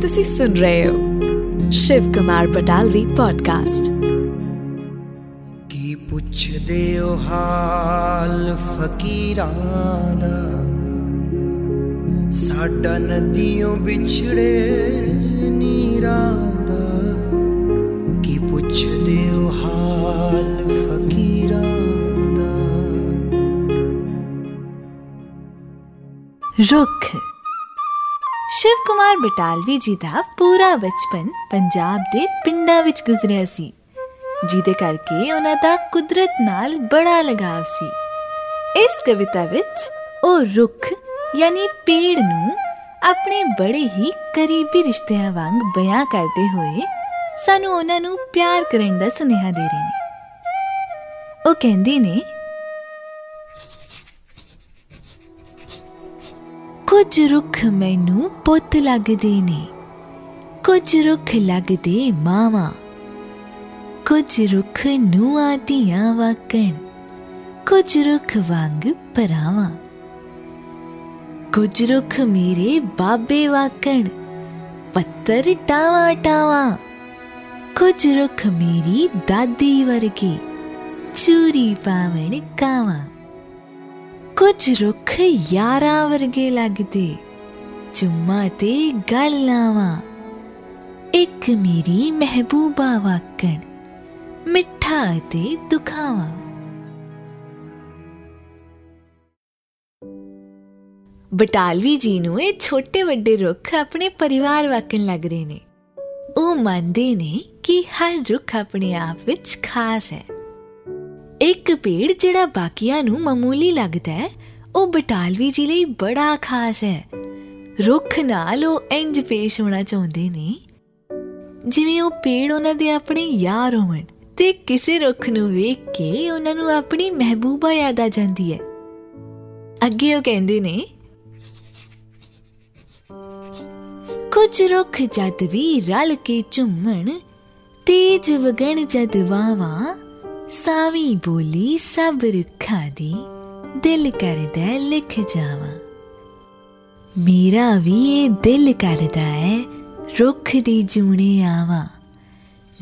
ਤੁਸੀਂ ਸੁਣ ਰਹੇ ਹੋ ਸ਼ਿਵ ਕੁਮਾਰ ਬਟਾਲਵੀ ਪੋਡਕਾਸਟ ਕੀ ਪੁੱਛਦੇ ਹੋ ਹਾਲ ਫਕੀਰਾਂ ਦਾ ਸਾਡਾ ਨਦੀਆਂ ਵਿਛੜੇ ਨੀਰਾਂ ਦਾ ਕੀ ਪੁੱਛਦੇ ਹੋ ਹਾਲ ਫਕੀਰਾਂ ਦਾ ਰੁੱਖ ਸ਼ਿਵ ਕੁਮਾਰ ਬਟਾਲਵੀ ਜੀ ਦਾ ਪੂਰਾ ਬਚਪਨ ਪੰਜਾਬ ਦੇ ਪਿੰਡਾਂ ਵਿੱਚ ਗੁਜ਼ਰਿਆ ਸੀ, ਜਿਹਦੇ ਕਰਕੇ ਉਹਨਾਂ ਦਾ ਕੁਦਰਤ ਨਾਲ ਬੜਾ ਲਗਾਵ ਸੀ। ਇਸ ਕਵਿਤਾ ਵਿੱਚ ਉਹ ਰੁੱਖ ਯਾਨੀ ਪੇੜ ਨੂੰ ਆਪਣੇ ਬੜੇ ਹੀ ਕਰੀਬੀ ਰਿਸ਼ਤਿਆਂ ਵਾਂਗ ਬਿਆਨ ਕਰਦੇ ਹੋਏ ਸਾਨੂੰ ਉਹਨਾਂ ਨੂੰ ਪਿਆਰ ਕਰਨ ਦਾ ਸੁਨੇਹਾ ਦੇ ਰਹੇ ਨੇ। ਉਹ ਕਹਿੰਦੇ ਨੇ ਕੁਝ ਰੁੱਖ ਮੈਨੂੰ ਪੁੱਤ ਲੱਗਦੇ ਨੇ। ਕੁਝ ਰੁੱਖ ਲੱਗਦੇ ਮਾਵਾ। ਕੁਝ ਰੁੱਖ ਨੂਆਂ ਦੀਆਂ ਵਾਕਣ। ਕੁਝ ਰੁੱਖ ਵਾਂਗ ਪਰਾਵਾਂ ਕੁਝ ਰੁੱਖ ਮੇਰੇ ਬਾਬੇ ਵਾਕਣ। ਪੱਤਰ ਟਾਵਾ ਟਾਵਾ। ਕੁਝ ਰੁੱਖ ਮੇਰੀ ਦਾਦੀ ਵਰਗੇ। ਚੂਰੀ ਪਾਵਣ ਕਾਵਾ। ਕੁਝ ਰੁੱਖ ਯਾਰਾਂ ਵਰਗੇ ਲੱਗਦੇ ਚੁੰਮਾ ਤੇ ਗੱਲ ਲਾਵਾਂ। ਇੱਕ ਮੇਰੀ ਮਹਿਬੂਬਾ ਵਾਕਣ, ਮਿੱਠਾ ਤੇ ਦੁਖਾਵਾ। ਬਟਾਲਵੀ ਜੀ ਨੂੰ ਇਹ ਛੋਟੇ ਵੱਡੇ ਰੁੱਖ ਆਪਣੇ ਪਰਿਵਾਰ ਵਾਕਣ ਲੱਗ ਰਹੇ ਨੇ। ਉਹ ਮੰਨਦੇ ਨੇ ਕਿ ਹਰ ਰੁੱਖ ਆਪਣੇ ਆਪ ਵਿੱਚ ਖਾਸ ਹੈ। ਇੱਕ ਪੇੜ ਜਿਹੜਾ ਬਾਕੀਆਂ ਨੂੰ ਮਾਮੂਲੀ ਲੱਗਦਾ ਹੈ, ਉਹ ਬਟਾਲਵੀ ਜੀ ਲਈ ਬੜਾ ਖਾਸ ਹੈ। ਰੁੱਖ ਨਾਲ ਉਹ ਇੰਜ ਪੇਸ਼ ਹੋਣਾ ਚਾਹੁੰਦੇ ਨੇ, ਜਿਵੇਂ ਉਹ ਪੇੜ ਉਹਨਾਂ ਦੇ ਆਪਣੇ ਯਾਰ ਹੋਣ ਤੇ ਕਿਸੇ ਰੁੱਖ ਨੂੰ ਵੇਖ ਕੇ ਉਹਨਾਂ ਨੂੰ ਆਪਣੀ ਮਹਿਬੂਬਾ ਯਾਦ ਆ ਜਾਂਦੀ ਹੈ। ਅੱਗੇ ਉਹ ਕਹਿੰਦੇ ਨੇ, ਕੁਝ ਰੁੱਖ ਜਦ ਵੀ ਰਲ ਕੇ ਝੁੰਮਣ, ਤੇਜ ਵਗਣ ਜਦ ਵਾਵਾ ਸਾਵੀ ਬੋਲੀ ਸਭ ਰੁੱਖਾਂ ਦੀ ਦਿਲ ਕਰਦਾ ਲਿਖ ਜਾਵਾਂ। ਮੇਰਾ ਵੀ ਇਹ ਦਿਲ ਕਰਦਾ ਹੈ ਰੁੱਖ ਦੀ ਜੂਣੇ ਆਵਾਂ।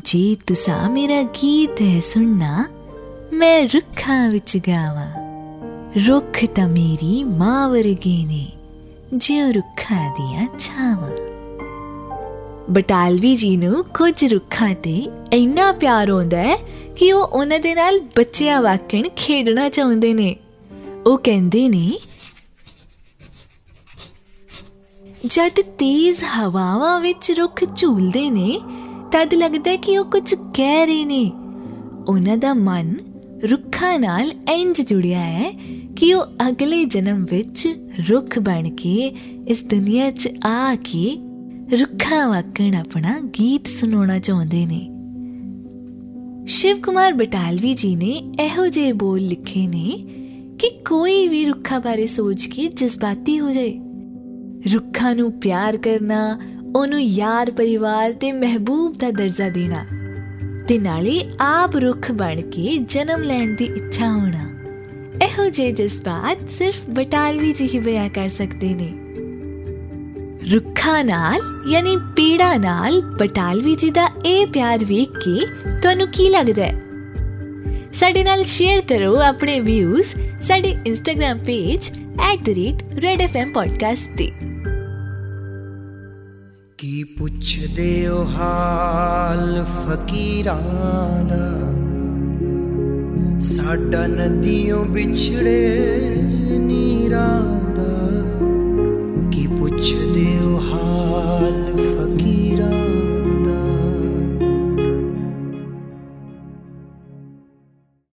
ਜੇ ਤੁਸਾਂ ਮੇਰਾ ਗੀਤ ਹੈ ਸੁਣਨਾ, ਮੈਂ ਰੁੱਖਾਂ ਵਿੱਚ ਗਾਵਾਂ। ਰੁੱਖ ਤਾਂ ਮੇਰੀ ਮਾਂ ਵਰਗੇ ਨੇ, ਜਿਉ ਰੁੱਖਾਂ ਦੀਆਂ ਛਾਵਾਂ। ਬਟਾਲਵੀ ਜੀ ਨੂੰ ਕੁਝ ਰੁੱਖਾਂ ਤੇ ਇੰਨਾ ਪਿਆਰ ਹੁੰਦਾ ਹੈ ਕਿ ਉਹ ਉਹਨਾਂ ਦੇ ਨਾਲ ਬੱਚਿਆਂ ਵਾਕਣ ਖੇਡਣਾ ਚਾਹੁੰਦੇ ਨੇ। ਉਹ ਕਹਿੰਦੇ ਨੇ, ਜਦ ਤੇਜ਼ ਹਵਾਵਾਂ ਵਿੱਚ ਰੁੱਖ ਝੂਲਦੇ ਨੇ, ਤਦ ਲੱਗਦਾ ਕਿ ਉਹ ਕੁਝ ਕਹਿ ਰਹੇ ਨੇ। ਉਹਨਾਂ ਦਾ ਮਨ ਰੁੱਖਾਂ ਨਾਲ ਇੰਜ ਜੁੜਿਆ ਹੈ ਕਿ ਉਹ ਅਗਲੇ ਜਨਮ ਵਿੱਚ ਰੁੱਖ ਬਣ ਕੇ ਇਸ ਦੁਨੀਆ 'ਚ ਆ ਕੇ ਰੁੱਖਾਂ ਵਾਕਣ ਆਪਣਾ ਗੀਤ ਸੁਣਾਉਣਾ ਚਾਹੁੰਦੇ ਨੇ ਸ਼ਿਵ ਕੁਮਾਰ ਬਟਾਲਵੀ ਜੀ ਨੇ ਇਹੋ ਜਿਹੇ ਬੋਲ ਲਿਖੇ ਨੇ ਕਿ ਕੋਈ ਵੀ ਰੁੱਖਾਂ ਬਾਰੇ ਸੋਚ ਕੇ ਜਜ਼ਬਾਤੀ ਹੋ ਜਾਏ ਰੁੱਖਾਂ ਨੂੰ ਪਿਆਰ ਕਰਨਾ ਉਹਨੂੰ ਯਾਰ ਪਰਿਵਾਰ ਤੇ ਮਹਿਬੂਬ ਦਾ ਦਰਜਾ ਦੇਣਾ ਤੇ ਨਾਲੇ ਆਪ ਰੁੱਖ ਬਣ ਕੇ ਜਨਮ ਲੈਣ ਦੀ ਇੱਛਾ ਹੋਣਾ ਇਹੋ ਜਿਹੇ ਜਜ਼ਬਾਤ ਸਿਰਫ ਬਟਾਲਵੀ ਜੀ ਹੀ ਬਿਆਨ ਕਰ ਸਕਦੇ ਨੇ ਰੁੱਖਾਂ ਨਾਲ, ਯਾਨੀ ਪੀੜਾ ਨਾਲ ਬਟਾਲਵੀ ਜੀ ਦਾ ਇਹ ਪਿਆਰ ਵੇਖ ਕੇ ਤੁਹਾਨੂੰ ਕੀ ਲੱਗਦਾ ਹੈ? ਸਾਡੇ ਨਾਲ ਸ਼ੇਅਰ ਕਰੋ ਆਪਣੇ ਵਿਊਜ਼ ਸਾਡੇ ਇੰਸਟਾਗ੍ਰam ਪੇਜ @redfmpodcast ਤੇ। ਕੀ ਪੁੱਛਦੇ ਹੋ ਹਾਲ ਫਕੀਰਾਂ ਦਾ? ਸਾਡਾ ਨਦੀਆਂ ਵਿਛੜੇ ਨੀਰਾਂ ਦਾ। ਕੀ ਪੁੱਛਦੇ